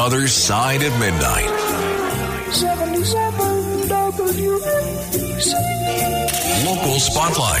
Other Side of Midnight. 77 WABC. Local Spotlight.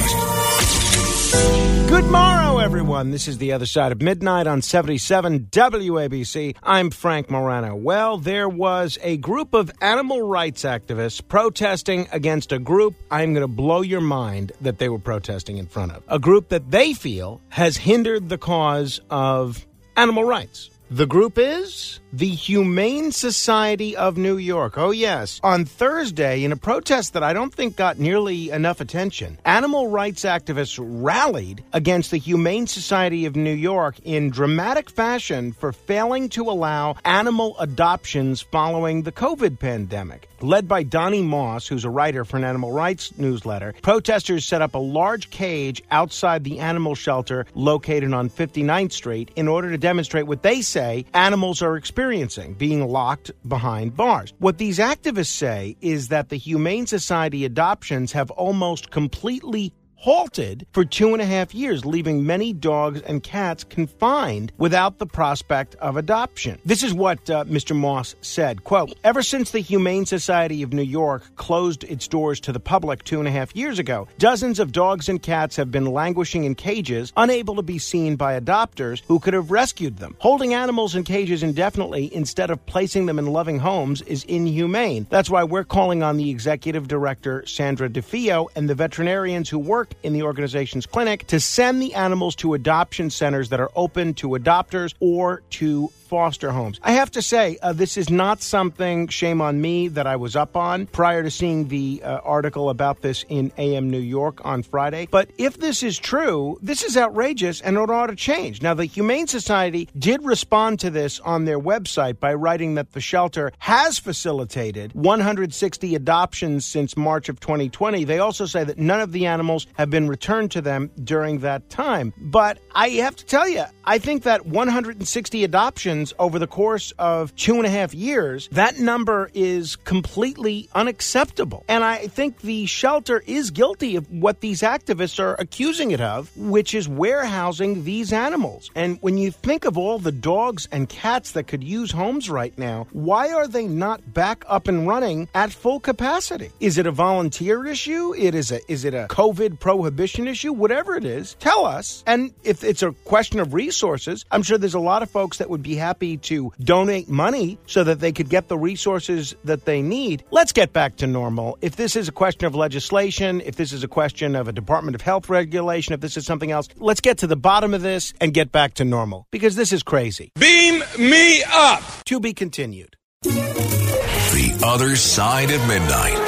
Good morrow, everyone. This is the other side of midnight on 77 WABC. I'm Frank Morano. Well, there was a group of animal rights activists protesting against a group I'm going to blow your mind that they were protesting in front of. A group that they feel has hindered the cause of animal rights. The group is the Humane Society of New York. Oh, yes. On Thursday, in a protest that I don't think got nearly enough attention, animal rights activists rallied against the Humane Society of New York in dramatic fashion for failing to allow animal adoptions following the COVID pandemic. Led by Donny Moss, who's a writer for an animal rights newsletter, protesters set up a large cage outside the animal shelter located on 59th Street in order to demonstrate what they say animals are experiencing, being locked behind bars. What these activists say is that the Humane Society adoptions have almost completely halted for two and a half years, leaving many dogs and cats confined without the prospect of adoption. This is what uh, Mr. Moss said, quote, Ever since the Humane Society of New York closed its doors to the public two and a half years ago, dozens of dogs and cats have been languishing in cages, unable to be seen by adopters who could have rescued them. Holding animals in cages indefinitely instead of placing them in loving homes is inhumane. That's why we're calling on the executive director, Sandra DeFeo, and the veterinarians who work in the organization's clinic to send the animals to adoption centers that are open to adopters or to foster homes. I have to say, uh, this is not something, shame on me, that I was up on prior to seeing the uh, article about this in AM New York on Friday. But if this is true, this is outrageous and it ought to change. Now, the Humane Society did respond to this on their website by writing that the shelter has facilitated 160 adoptions since March of 2020. They also say that none of the animals have been returned to them during that time. But I have to tell you, I think that 160 adoptions over the course of two and a half years, that number is completely unacceptable. And I think the shelter is guilty of what these activists are accusing it of, which is warehousing these animals. And when you think of all the dogs and cats that could use homes right now, why are they not back up and running at full capacity? Is it a volunteer issue? It is a is it a COVID prohibition issue? Whatever it is, tell us. And if it's a question of resources, I'm sure there's a lot of folks that would be happy to donate money so that they could get the resources that they need. Let's get back to normal. If this is a question of legislation, if this is a question of a Department of Health regulation, if this is something else, let's get to the bottom of this and get back to normal because this is crazy. Beam me up. To be continued. The Other Side of Midnight.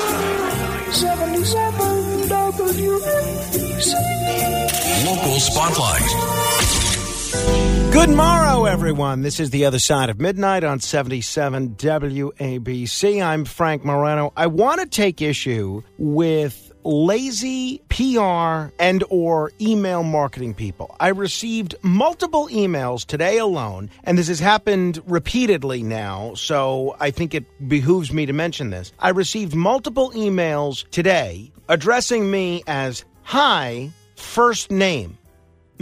77 Local Spotlight. Good morrow, everyone. This is the other side of midnight on 77 WABC. I'm Frank Morano. I want to take issue with lazy PR and or email marketing people. I received multiple emails today alone, and this has happened repeatedly now, so I think it behooves me to mention this. I received multiple emails today addressing me as hi first name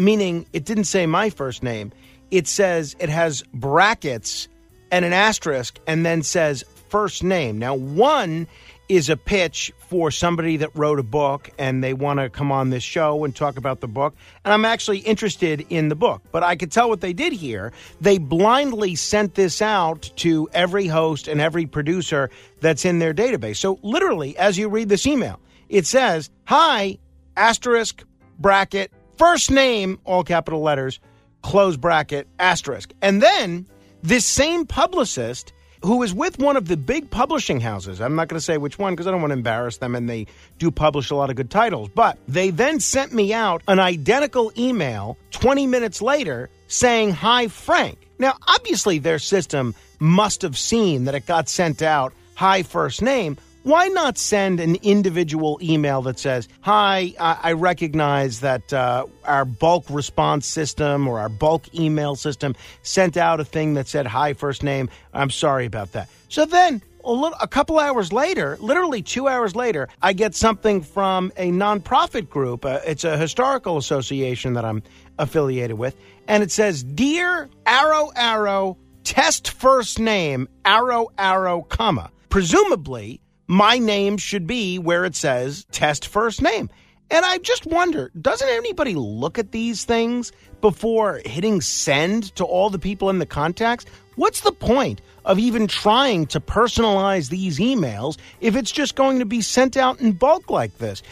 meaning it didn't say my first name. It says it has brackets and an asterisk and then says first name. Now, one is a pitch for somebody that wrote a book and they want to come on this show and talk about the book. And I'm actually interested in the book. But I could tell what they did here. They blindly sent this out to every host and every producer that's in their database. So, literally, as you read this email, it says, Hi, asterisk, bracket, first name, all capital letters, close bracket, asterisk. And then this same publicist who is with one of the big publishing houses. I'm not going to say which one because I don't want to embarrass them, and they do publish a lot of good titles. But they then sent me out an identical email 20 minutes later saying, Hi, Frank. Now, obviously, their system must have seen that it got sent out, Hi, first name why not send an individual email that says, Hi, I recognize that uh, our bulk response system or our bulk email system sent out a thing that said, Hi, first name. I'm sorry about that. So then, a, little, a couple hours later, literally two hours later, I get something from a nonprofit group. Uh, it's a historical association that I'm affiliated with. And it says, Dear Arrow Arrow test first name, arrow, arrow, comma. Presumably, my name should be where it says test first name. And I just wonder, doesn't anybody look at these things before hitting send to all the people in the contacts? What's the point of even trying to personalize these emails if it's just going to be sent out in bulk like this?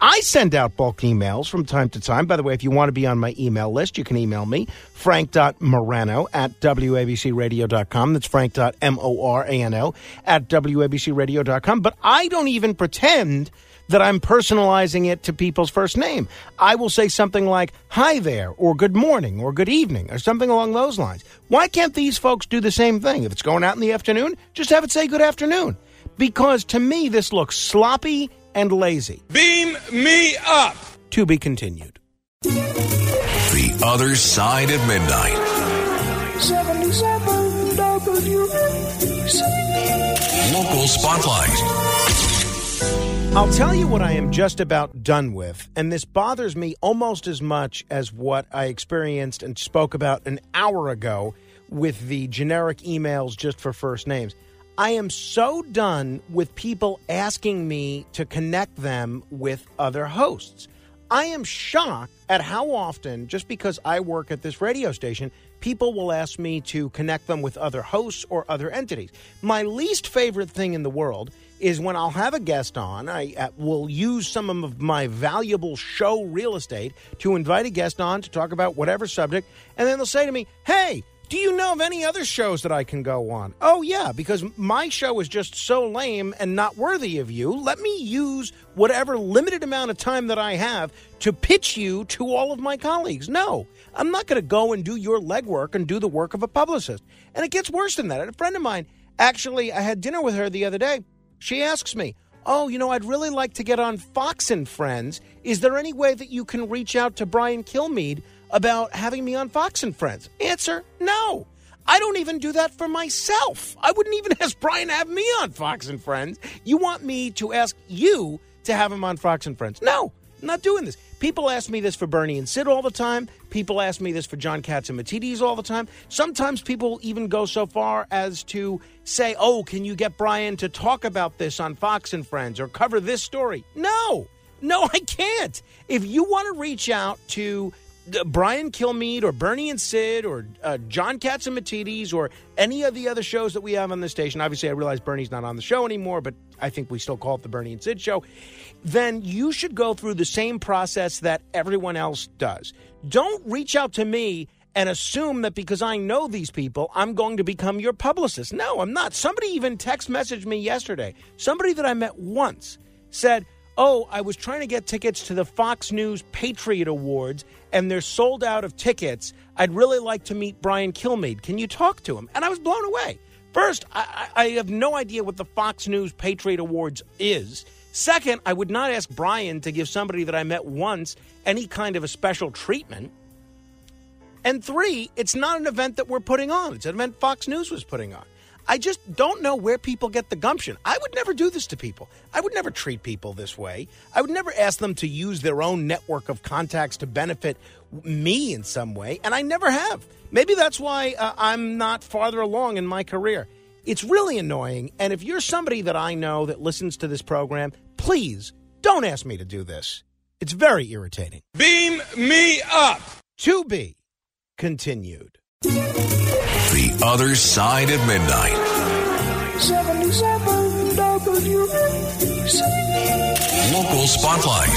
I send out bulk emails from time to time. By the way, if you want to be on my email list, you can email me, frank.morano at wabcradio.com. That's frank.morano at wabcradio.com. But I don't even pretend that I'm personalizing it to people's first name. I will say something like, hi there, or good morning, or good evening, or something along those lines. Why can't these folks do the same thing? If it's going out in the afternoon, just have it say good afternoon. Because to me, this looks sloppy and lazy. Beam me up. To be continued. The other side of midnight. 77 WABC. Local Spotlight. I'll tell you what I am just about done with, and this bothers me almost as much as what I experienced and spoke about an hour ago with the generic emails just for first names. I am so done with people asking me to connect them with other hosts. I am shocked at how often, just because I work at this radio station, people will ask me to connect them with other hosts or other entities. My least favorite thing in the world is when I'll have a guest on, I uh, will use some of my valuable show real estate to invite a guest on to talk about whatever subject, and then they'll say to me, Hey, do you know of any other shows that I can go on? Oh, yeah, because my show is just so lame and not worthy of you. Let me use whatever limited amount of time that I have to pitch you to all of my colleagues. No, I'm not going to go and do your legwork and do the work of a publicist. And it gets worse than that. a friend of mine, actually, I had dinner with her the other day she asks me, Oh, you know, I'd really like to get on Fox and Friends. Is there any way that you can reach out to Brian Kilmeade about having me on Fox and Friends? Answer No. I don't even do that for myself. I wouldn't even ask Brian to have me on Fox and Friends. You want me to ask you to have him on Fox and Friends? No, I'm not doing this. People ask me this for Bernie and Sid all the time. People ask me this for John Katz and Catsimatidis all the time. Sometimes people even go so far as to say, oh, can you get Brian to talk about this on Fox and Friends or cover this story? No, no, I can't. If you want to reach out to Brian Kilmeade or Bernie and Sid or uh, John Catsimatidis or any of the other shows that we have on the station. Obviously, I realize Bernie's not on the show anymore, but I think we still call it the Bernie and Sid show. Then you should go through the same process that everyone else does. Don't reach out to me and assume that because I know these people, I'm going to become your publicist. No, I'm not. Somebody even text messaged me yesterday. Somebody that I met once said, Oh, I was trying to get tickets to the Fox News Patriot Awards and they're sold out of tickets. I'd really like to meet Brian Kilmeade. Can you talk to him? And I was blown away. First, I, I have no idea what the Fox News Patriot Awards is. Second, I would not ask Brian to give somebody that I met once any kind of a special treatment. And three, it's not an event that we're putting on. It's an event Fox News was putting on. I just don't know where people get the gumption. I would never do this to people. I would never treat people this way. I would never ask them to use their own network of contacts to benefit me in some way, and I never have. Maybe that's why uh, I'm not farther along in my career. It's really annoying, and if you're somebody that I know that listens to this program, please don't ask me to do this. It's very irritating. Beam me up. To be continued. The Other Side of Midnight. 77 WABC. Local Spotlight.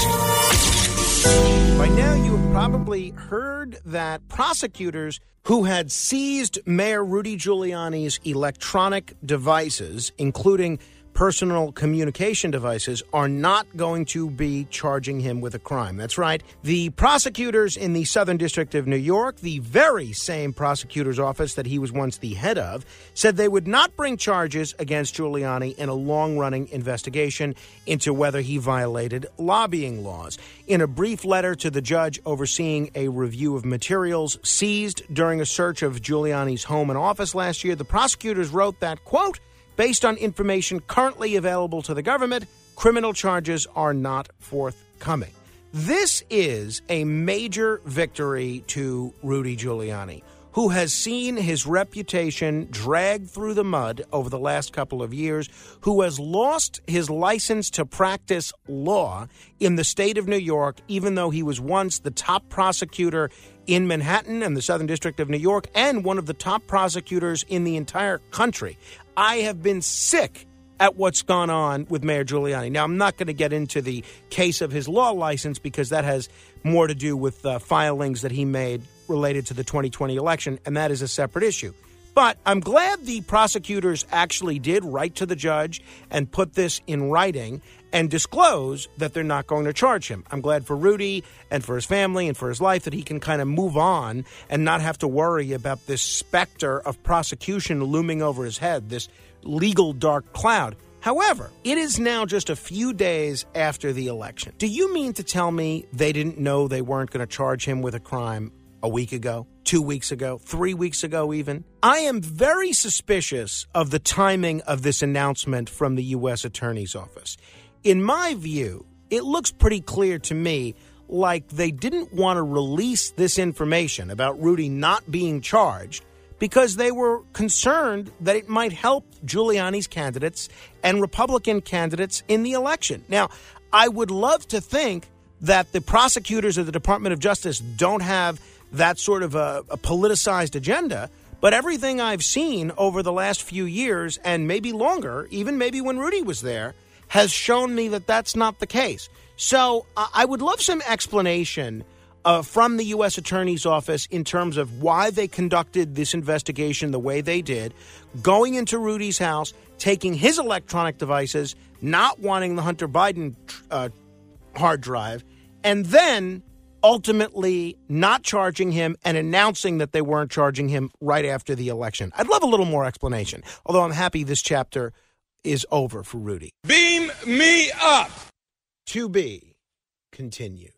By now, you have probably heard that prosecutors who had seized Mayor Rudy Giuliani's electronic devices, including personal communication devices are not going to be charging him with a crime. That's right. The prosecutors in the Southern District of New York, the very same prosecutor's office that he was once the head of, said they would not bring charges against Giuliani in a long running investigation into whether he violated lobbying laws. In a brief letter to the judge overseeing a review of materials seized during a search of Giuliani's home and office last year, the prosecutors wrote that, quote, Based on information currently available to the government, criminal charges are not forthcoming. This is a major victory to Rudy Giuliani, who has seen his reputation dragged through the mud over the last couple of years, who has lost his license to practice law in the state of New York, even though he was once the top prosecutor in Manhattan and the Southern District of New York and one of the top prosecutors in the entire country. I have been sick at what's gone on with Mayor Giuliani. Now, I'm not going to get into the case of his law license because that has more to do with uh, filings that he made related to the 2020 election, and that is a separate issue. But I'm glad the prosecutors actually did write to the judge and put this in writing and disclose that they're not going to charge him. I'm glad for Rudy and for his family and for his life that he can kind of move on and not have to worry about this specter of prosecution looming over his head, this legal dark cloud. However, it is now just a few days after the election. Do you mean to tell me they didn't know they weren't going to charge him with a crime a week ago, two weeks ago, three weeks ago, even? I am very suspicious of the timing of this announcement from the U.S. Attorney's Office. In my view, it looks pretty clear to me like they didn't want to release this information about Rudy not being charged because they were concerned that it might help Giuliani's candidates and Republican candidates in the election. Now, I would love to think that the prosecutors of the Department of Justice don't have that sort of a, a politicized agenda. But everything I've seen over the last few years, and maybe longer, even maybe when Rudy was there, has shown me that that's not the case. So I would love some explanation uh, from the U.S. Attorney's Office in terms of why they conducted this investigation the way they did, going into Rudy's house, taking his electronic devices, not wanting the Hunter Biden uh, hard drive, and then ultimately not charging him and announcing that they weren't charging him right after the election. I'd love a little more explanation, although I'm happy this chapter is over for Rudy. Beam me up. To be continued.